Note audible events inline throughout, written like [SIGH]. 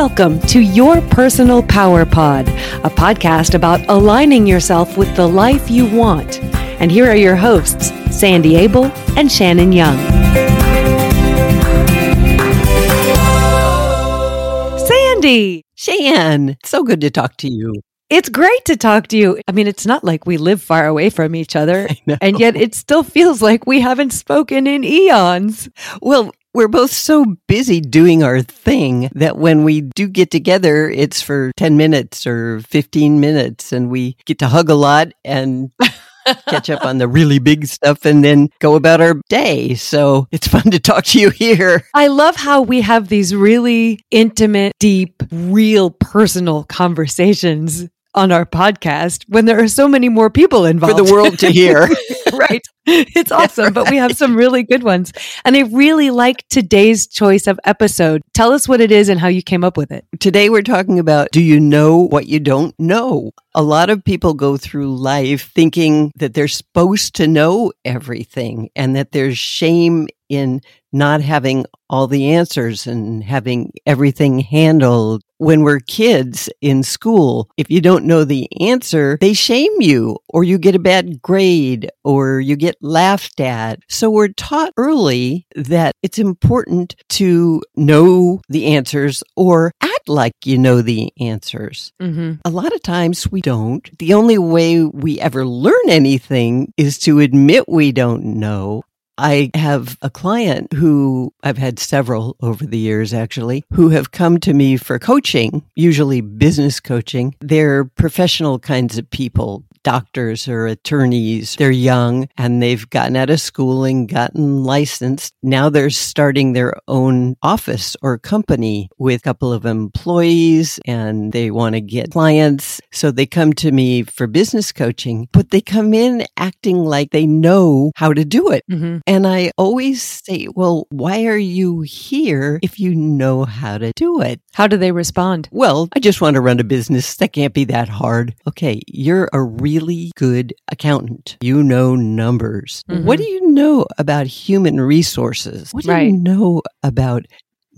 Welcome to Your Personal Power Pod, a podcast about aligning yourself with the life you want. And here are your hosts, Sandy Abel and Shannon Young. Sandy! Shan, so good to talk to you. It's great to talk to you. I mean, it's not like we live far away from each other, [LAUGHS] and yet it still feels like we haven't spoken in eons. Well, we're both so busy doing our thing that when we do get together, it's for 10 minutes or 15 minutes, and we get to hug a lot and [LAUGHS] catch up on the really big stuff and then go about our day. So it's fun to talk to you here. I love how we have these really intimate, deep, real personal conversations on our podcast when there are so many more people involved for the world to hear. [LAUGHS] right. It's awesome, but we have some really good ones. And I really like today's choice of episode. Tell us what it is and how you came up with it. Today we're talking about do you know what you don't know? A lot of people go through life thinking that they're supposed to know everything and that there's shame in not having all the answers and having everything handled. When we're kids in school, if you don't know the answer, they shame you or you get a bad grade or you get laughed at. So we're taught early that it's important to know the answers or act like you know the answers. Mm-hmm. A lot of times we don't. The only way we ever learn anything is to admit we don't know I have a client who I've had several over the years actually who have come to me for coaching, usually business coaching. They're professional kinds of people, doctors or attorneys. They're young and they've gotten out of school and gotten licensed. Now they're starting their own office or company with a couple of employees and they want to get clients. So they come to me for business coaching, but they come in acting like they know how to do it. Mm-hmm. And I always say, well, why are you here if you know how to do it? How do they respond? Well, I just want to run a business. That can't be that hard. Okay, you're a really good accountant. You know numbers. Mm-hmm. What do you know about human resources? What do right. you know about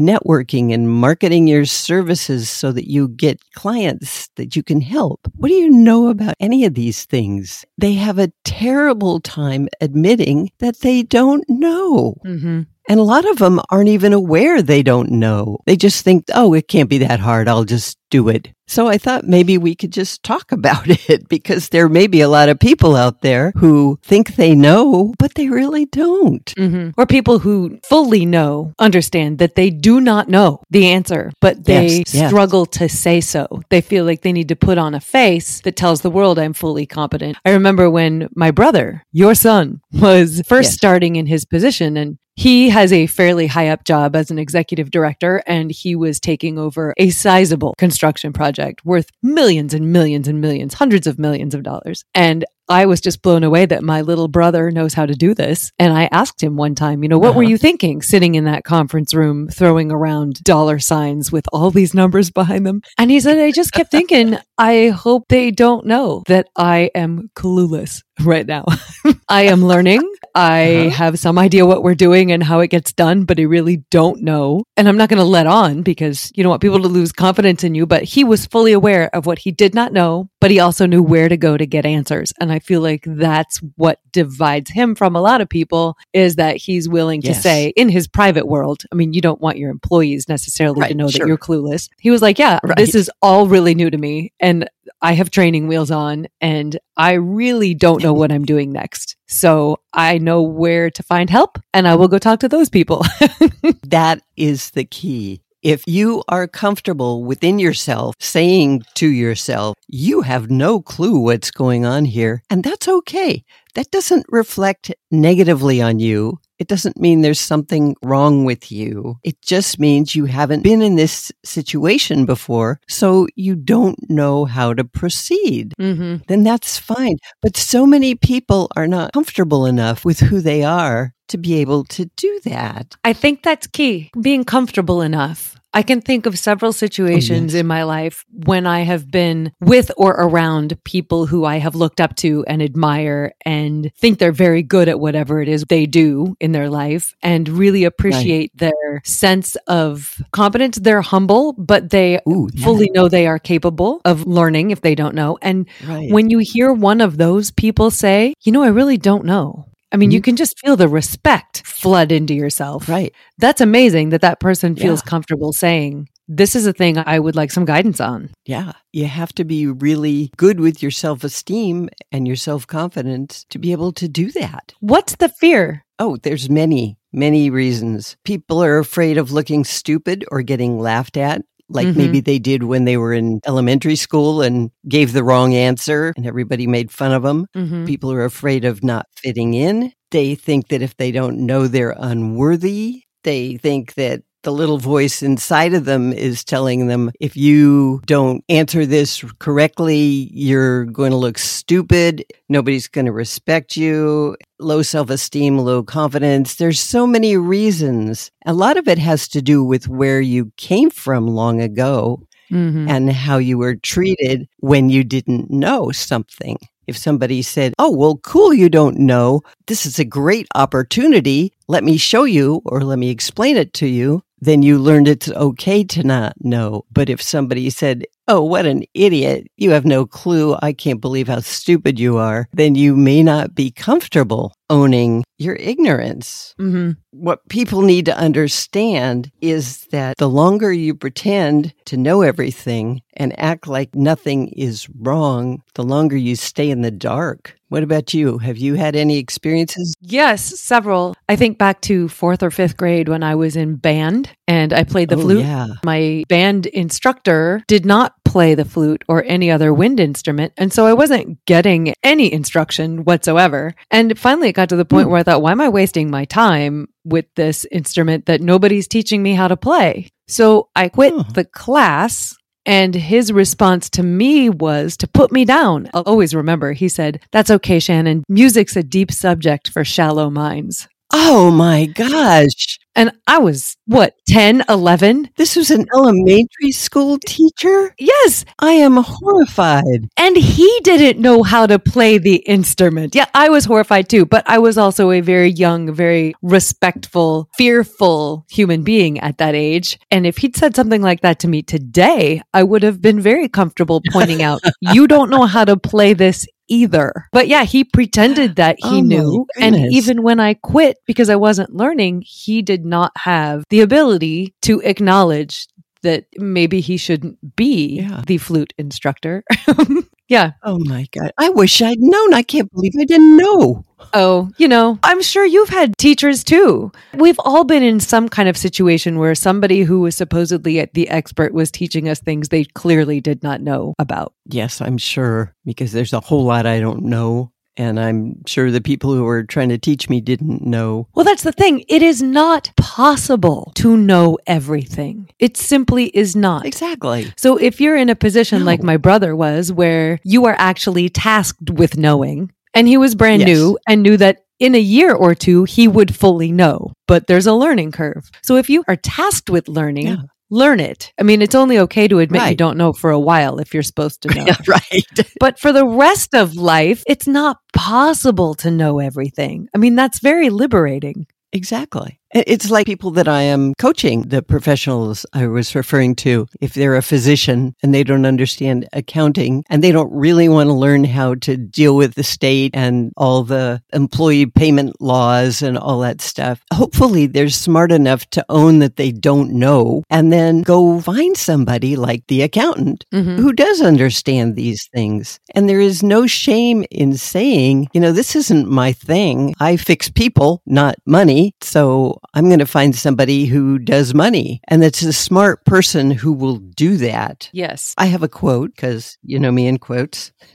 networking and marketing your services so that you get clients that you can help. What do you know about any of these things? They have a terrible time admitting that they don't know. Mm-hmm. And a lot of them aren't even aware they don't know. They just think, oh, it can't be that hard. I'll just do it. So I thought maybe we could just talk [LAUGHS] about it because there may be a lot of people out there who think they know, but they really don't. Mm-hmm. Or people who fully know, understand that they do not know the answer, but they yes, struggle yes. to say so. They feel like they need to put on a face that tells the world I'm fully competent. I remember when my brother, your son, was first yes. starting in his position and he has a fairly high up job as an executive director, and he was taking over a sizable construction project worth millions and millions and millions, hundreds of millions of dollars. And I was just blown away that my little brother knows how to do this. And I asked him one time, you know, what uh-huh. were you thinking sitting in that conference room throwing around dollar signs with all these numbers behind them? And he said, I just kept [LAUGHS] thinking, I hope they don't know that I am clueless right now. [LAUGHS] I am learning. I uh-huh. have some idea what we're doing and how it gets done, but I really don't know. And I'm not going to let on because you don't want people to lose confidence in you. But he was fully aware of what he did not know, but he also knew where to go to get answers. And I feel like that's what divides him from a lot of people is that he's willing yes. to say in his private world, I mean, you don't want your employees necessarily right, to know sure. that you're clueless. He was like, yeah, right. this is all really new to me. And I have training wheels on and I really don't know what I'm doing next. So I know where to find help and I will go talk to those people. [LAUGHS] that is the key. If you are comfortable within yourself saying to yourself, you have no clue what's going on here, and that's okay. That doesn't reflect negatively on you. It doesn't mean there's something wrong with you. It just means you haven't been in this situation before, so you don't know how to proceed. Mm-hmm. Then that's fine. But so many people are not comfortable enough with who they are to be able to do that. I think that's key. Being comfortable enough. I can think of several situations oh, yes. in my life when I have been with or around people who I have looked up to and admire and think they're very good at whatever it is they do in their life and really appreciate right. their sense of competence. They're humble, but they Ooh, yeah. fully know they are capable of learning if they don't know. And right. when you hear one of those people say, you know, I really don't know. I mean, mm-hmm. you can just feel the respect flood into yourself. Right. That's amazing that that person feels yeah. comfortable saying, this is a thing I would like some guidance on. Yeah. You have to be really good with your self esteem and your self confidence to be able to do that. What's the fear? Oh, there's many, many reasons. People are afraid of looking stupid or getting laughed at like mm-hmm. maybe they did when they were in elementary school and gave the wrong answer and everybody made fun of them. Mm-hmm. People are afraid of not fitting in. They think that if they don't know they're unworthy, they think that the little voice inside of them is telling them if you don't answer this correctly, you're going to look stupid. Nobody's going to respect you. Low self esteem, low confidence. There's so many reasons. A lot of it has to do with where you came from long ago. Mm-hmm. And how you were treated when you didn't know something. If somebody said, Oh, well, cool, you don't know. This is a great opportunity. Let me show you or let me explain it to you then you learned it's okay to not know. But if somebody said, Oh, what an idiot. You have no clue. I can't believe how stupid you are. Then you may not be comfortable owning your ignorance. Mm-hmm. What people need to understand is that the longer you pretend to know everything and act like nothing is wrong, the longer you stay in the dark. What about you? Have you had any experiences? Yes, several. I think back to fourth or fifth grade when I was in band and I played the oh, flute. Yeah. My band instructor did not play the flute or any other wind instrument. And so I wasn't getting any instruction whatsoever. And finally, it got to the point hmm. where I thought, why am I wasting my time with this instrument that nobody's teaching me how to play? So I quit the class and his response to me was to put me down. I'll always remember, he said, That's okay, Shannon. Music's a deep subject for shallow minds. Oh my gosh. And I was, what, 10, 11? This was an elementary school teacher? Yes. I am horrified. And he didn't know how to play the instrument. Yeah, I was horrified too, but I was also a very young, very respectful, fearful human being at that age. And if he'd said something like that to me today, I would have been very comfortable pointing out, you don't know how to play this either. But yeah, he pretended [GASPS] that he oh knew. And even when I quit because I wasn't learning, he did not have the ability to acknowledge that maybe he shouldn't be yeah. the flute instructor. [LAUGHS] yeah. Oh my God. I wish I'd known. I can't believe I didn't know. Oh, you know, I'm sure you've had teachers too. We've all been in some kind of situation where somebody who was supposedly at the expert was teaching us things they clearly did not know about. Yes, I'm sure, because there's a whole lot I don't know. And I'm sure the people who were trying to teach me didn't know. Well, that's the thing. It is not possible to know everything. It simply is not. Exactly. So if you're in a position no. like my brother was, where you are actually tasked with knowing, and he was brand yes. new and knew that in a year or two, he would fully know, but there's a learning curve. So if you are tasked with learning, yeah. Learn it. I mean, it's only okay to admit right. you don't know for a while if you're supposed to [LAUGHS] know. right. [LAUGHS] but for the rest of life, it's not possible to know everything. I mean, that's very liberating. Exactly. It's like people that I am coaching, the professionals I was referring to. If they're a physician and they don't understand accounting and they don't really want to learn how to deal with the state and all the employee payment laws and all that stuff, hopefully they're smart enough to own that they don't know and then go find somebody like the accountant mm-hmm. who does understand these things. And there is no shame in saying, you know, this isn't my thing. I fix people, not money. So I'm going to find somebody who does money. And that's a smart person who will do that. Yes. I have a quote because you know me in quotes. [LAUGHS]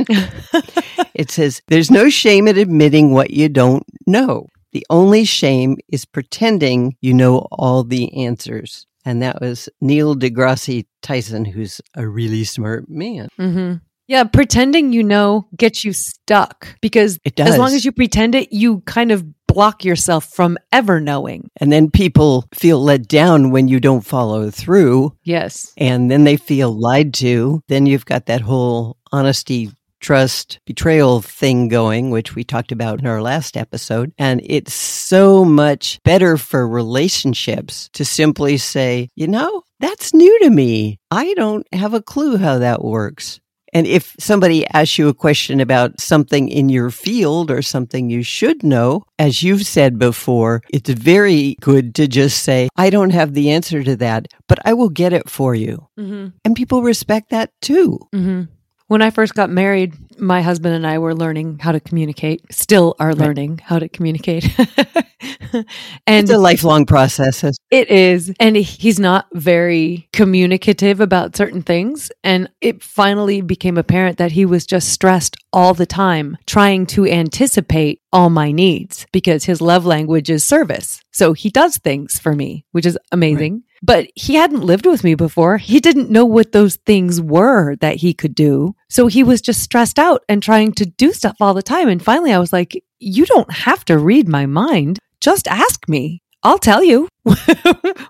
it says, There's no shame in admitting what you don't know. The only shame is pretending you know all the answers. And that was Neil deGrasse Tyson, who's a really smart man. Mm-hmm. Yeah, pretending you know gets you stuck because as long as you pretend it, you kind of block yourself from ever knowing. And then people feel let down when you don't follow through. Yes. And then they feel lied to. Then you've got that whole honesty trust betrayal thing going, which we talked about in our last episode. And it's so much better for relationships to simply say, you know, that's new to me. I don't have a clue how that works. And if somebody asks you a question about something in your field or something you should know, as you've said before, it's very good to just say, I don't have the answer to that, but I will get it for you. Mm-hmm. And people respect that too. Mm-hmm. When I first got married, my husband and I were learning how to communicate, still are right. learning how to communicate. [LAUGHS] and it's a lifelong process. It is. And he's not very communicative about certain things. And it finally became apparent that he was just stressed all the time, trying to anticipate all my needs because his love language is service. So he does things for me, which is amazing. Right. But he hadn't lived with me before. He didn't know what those things were that he could do. So he was just stressed out and trying to do stuff all the time. And finally, I was like, You don't have to read my mind. Just ask me. I'll tell you [LAUGHS]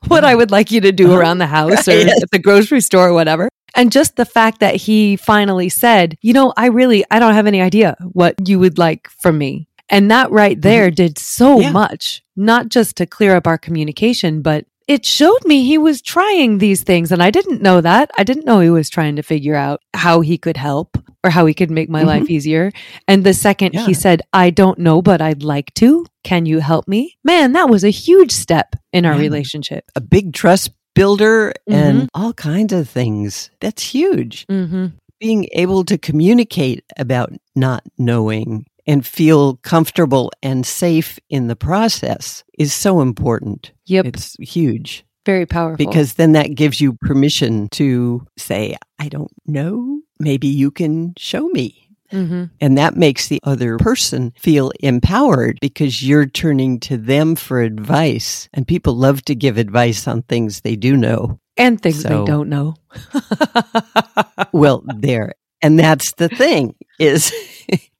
what I would like you to do uh-huh. around the house [LAUGHS] or yes. at the grocery store or whatever. And just the fact that he finally said, you know, I really, I don't have any idea what you would like from me. And that right there mm-hmm. did so yeah. much, not just to clear up our communication, but it showed me he was trying these things. And I didn't know that. I didn't know he was trying to figure out how he could help or how he could make my mm-hmm. life easier. And the second yeah. he said, I don't know, but I'd like to, can you help me? Man, that was a huge step in our relationship. A big trust builder mm-hmm. and all kinds of things. That's huge. Mm-hmm. Being able to communicate about not knowing and feel comfortable and safe in the process is so important. Yep. It's huge. Very powerful. Because then that gives you permission to say, I don't know. Maybe you can show me. Mm-hmm. And that makes the other person feel empowered because you're turning to them for advice. And people love to give advice on things they do know and things so, they don't know. [LAUGHS] well, there. And that's the thing is [LAUGHS]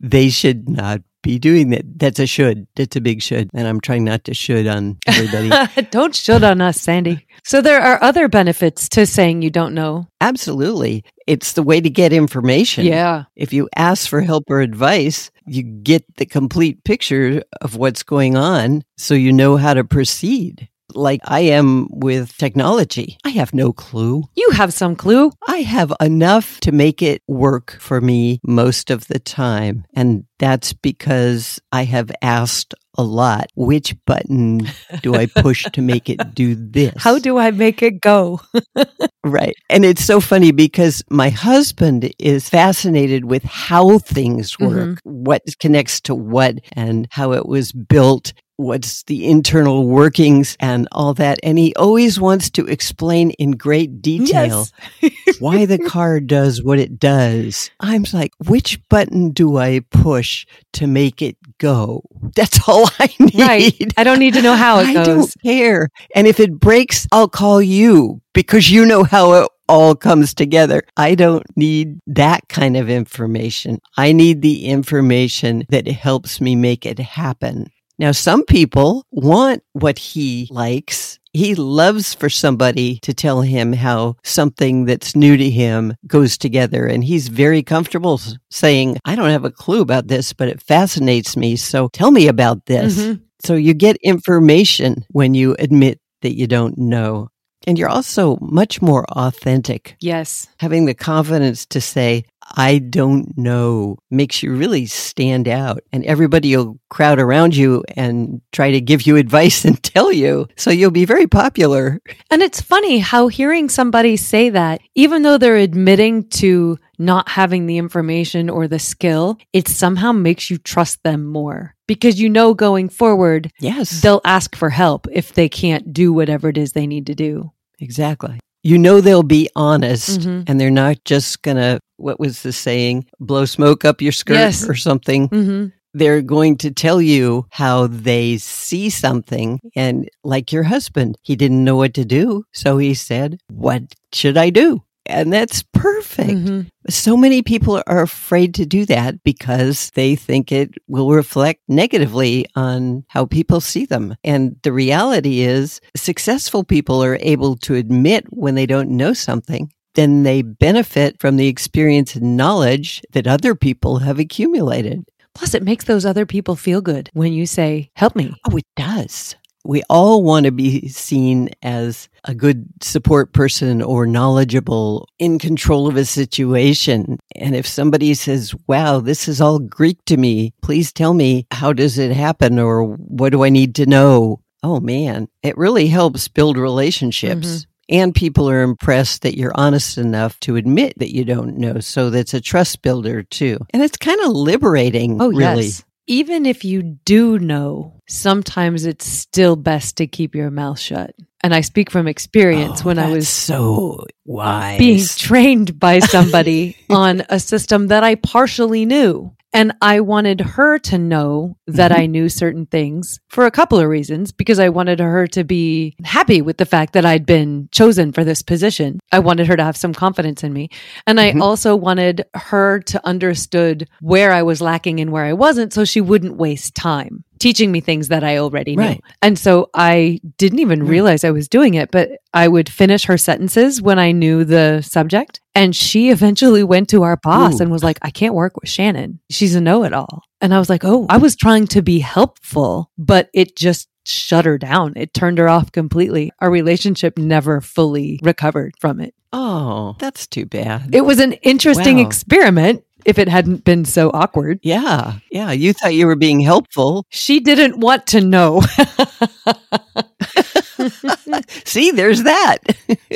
they should not be doing that. That's a should. That's a big should. And I'm trying not to should on everybody. [LAUGHS] don't should on us, Sandy. So there are other benefits to saying you don't know. Absolutely. It's the way to get information. Yeah. If you ask for help or advice, you get the complete picture of what's going on so you know how to proceed like I am with technology. I have no clue. You have some clue. I have enough to make it work for me most of the time. And that's because I have asked a lot. Which button do I push to make it do this? How do I make it go? [LAUGHS] right. And it's so funny because my husband is fascinated with how things work, mm-hmm. what connects to what, and how it was built what's the internal workings and all that. And he always wants to explain in great detail yes. [LAUGHS] why the car does what it does. I'm like, which button do I push to make it go? That's all I need. Right. I don't need to know how it I goes. I don't care. And if it breaks, I'll call you because you know how it all comes together. I don't need that kind of information. I need the information that helps me make it happen. Now, some people want what he likes. He loves for somebody to tell him how something that's new to him goes together. And he's very comfortable saying, I don't have a clue about this, but it fascinates me. So tell me about this. Mm-hmm. So you get information when you admit that you don't know. And you're also much more authentic. Yes. Having the confidence to say, I don't know makes you really stand out and everybody will crowd around you and try to give you advice [LAUGHS] and tell you. So you'll be very popular. And it's funny how hearing somebody say that, even though they're admitting to not having the information or the skill, it somehow makes you trust them more because you know going forward, yes, they'll ask for help if they can't do whatever it is they need to do. Exactly you know they'll be honest mm-hmm. and they're not just gonna what was the saying blow smoke up your skirt yes. or something mm-hmm. they're going to tell you how they see something and like your husband he didn't know what to do so he said what should i do And that's perfect. Mm-hmm. So many people are afraid to do that because they think it will reflect negatively on how people see them. And the reality is successful people are able to admit when they don't know something then they benefit from the experience and knowledge that other people have accumulated. Plus, it makes those other people feel good when you say, Help me. Oh, it does. We all want to be seen as a good support person or knowledgeable, in control of a situation. And if somebody says, wow, this is all Greek to me, please tell me, how does it happen? Or what do I need to know? Oh man, it really helps build relationships. Mm-hmm and people are impressed that you're honest enough to admit that you don't know. So that's a trust builder too. And it's kind of liberating, oh, really. Yes. Even if you do know, sometimes it's still best to keep your mouth shut. And I speak from experience oh, when I was so wise being trained by somebody [LAUGHS] on a system that I partially knew. And I wanted her to know that mm-hmm. I knew certain things for a couple of reasons because I wanted her to be happy with the fact that I'd been chosen for this position. I wanted her to have some confidence in me. And I mm-hmm. also wanted her to understood where I was lacking and where I wasn't so she wouldn't waste time teaching me things that I already knew. Right. And so I didn't even realize I was doing it, but I would finish her sentences when I knew the subject. And she eventually went to our boss Ooh. and was like, I can't work with Shannon. She's a know it all. And I was like, oh, I was trying to be helpful, but it just shut her down. It turned her off completely. Our relationship never fully recovered from it. Oh, that's too bad. It was an interesting wow. experiment if it hadn't been so awkward. Yeah. Yeah. You thought you were being helpful. She didn't want to know. [LAUGHS] [LAUGHS] See, there's that.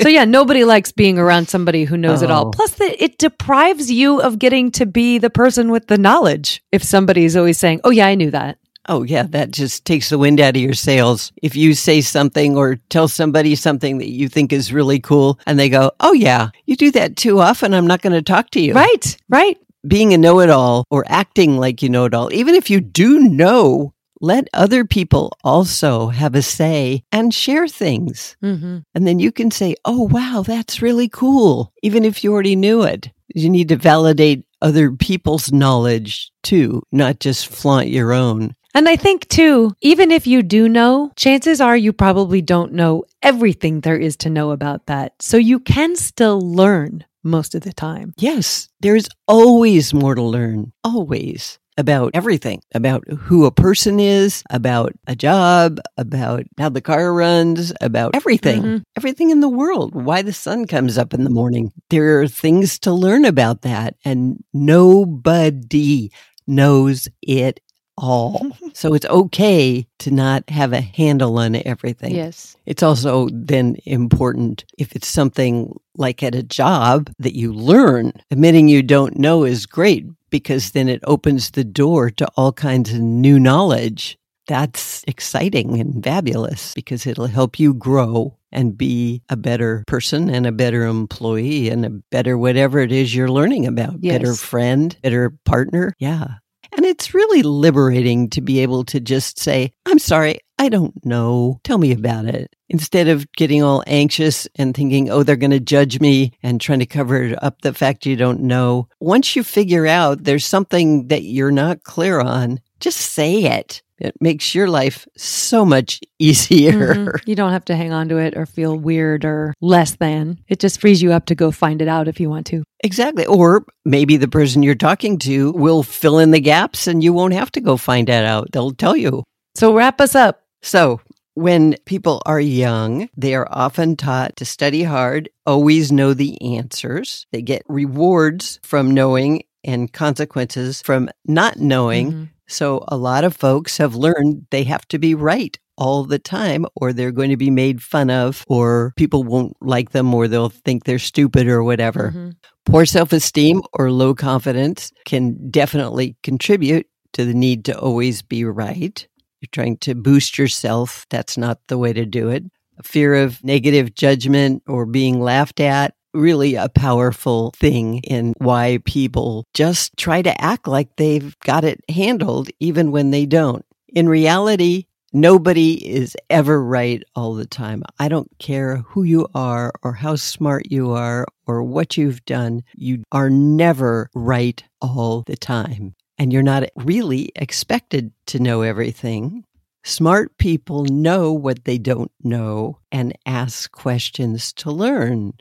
so yeah, nobody likes being around somebody who knows oh. it all. Oh. Plus, the, it deprives you of getting to be the person with the knowledge. If somebody's always saying, "Oh yeah, I knew that," Oh, yeah, that just takes the wind out of your sails. If you say something or tell somebody something that you think is really cool and they go, Oh, yeah, you do that too often. I'm not going to talk to you. Right, right. Being a know it all or acting like you know it all, even if you do know, let other people also have a say and share things. Mm-hmm. And then you can say, Oh, wow, that's really cool, even if you already knew it. You need to validate other people's knowledge too, not just flaunt your own. And I think too, even if you do know, chances are you probably don't know everything there is to know about that. So you can still learn most of the time. Yes, there's always more to learn. Always about everything about who a person is, about a job, about how the car runs, about everything, mm-hmm. everything in the world, why the sun comes up in the morning. There are things to learn about that, and nobody knows it all. so it's okay to not have a handle on everything. Yes. It's also then important if it's something like at a job that you learn, admitting you don't know is great because then it opens the door to all kinds of new knowledge. That's exciting and fabulous because it'll help you grow and be a better person and a better employee and a better whatever it is you're learning about. Yes. Better friend, better partner. Yeah. And it's really liberating to be able to just say, I'm sorry, I don't know. Tell me about it. Instead of getting all anxious and thinking, oh, they're going to judge me and trying to cover up the fact you don't know. Once you figure out there's something that you're not clear on, just say it. It makes your life so much [LAUGHS] easier. Mm-hmm. You don't have to hang on to it or feel weird or less than. It just frees you up to go find it out if you want to. Exactly. Or maybe the person you're talking to will fill in the gaps and you won't have to go find that out. They'll tell you. So wrap us up. So when people are young, they are often taught to study hard, always know the answers. They get rewards from knowing and consequences from not knowing. Mm-hmm. So a lot of folks have learned they have to be right all the time or they're going to be made fun of or people won't like them or they'll think they're stupid or whatever. Mm-hmm. Poor self esteem or low confidence can definitely contribute to the need to always be right. You're trying to boost yourself. That's not the way to do it. A fear of negative judgment or being laughed at really a powerful thing in why people just try to act like they've got it handled even when they don't. In reality, Nobody is ever right all the time. I don't care who you are or how smart you are or what you've done. You are never right all the time. And you're not really expected to know everything. Smart people know what they don't know and ask questions to learn.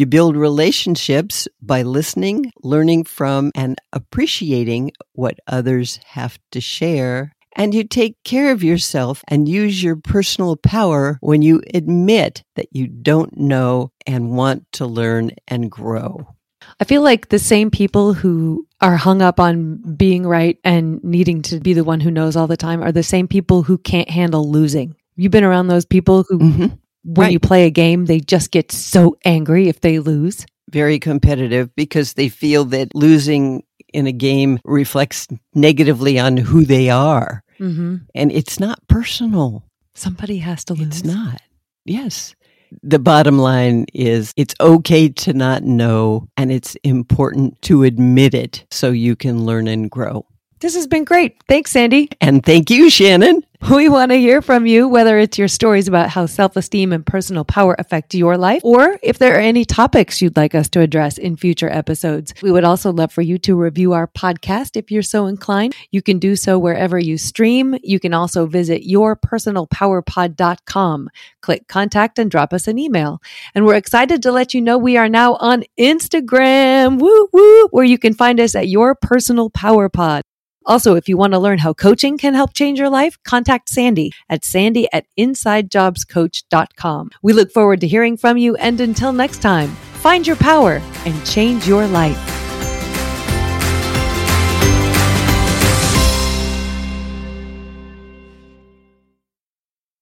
You build relationships by listening, learning from, and appreciating what others have to share. And you take care of yourself and use your personal power when you admit that you don't know and want to learn and grow. I feel like the same people who are hung up on being right and needing to be the one who knows all the time are the same people who can't handle losing. You've been around those people who mm-hmm when right. you play a game, they just get so angry if they lose. Very competitive because they feel that losing in a game reflects negatively on who they are. Mm-hmm. And it's not personal. Somebody has to lose. It's not. Yes. The bottom line is it's okay to not know, and it's important to admit it so you can learn and grow. This has been great. Thanks, Sandy. And thank you, Shannon. We want to hear from you, whether it's your stories about how self esteem and personal power affect your life, or if there are any topics you'd like us to address in future episodes. We would also love for you to review our podcast if you're so inclined. You can do so wherever you stream. You can also visit yourpersonalpowerpod.com, click contact, and drop us an email. And we're excited to let you know we are now on Instagram, woo woo, where you can find us at Your Personal Power Pod. Also, if you want to learn how coaching can help change your life, contact Sandy at sandy at insidejobscoach.com. We look forward to hearing from you. And until next time, find your power and change your life.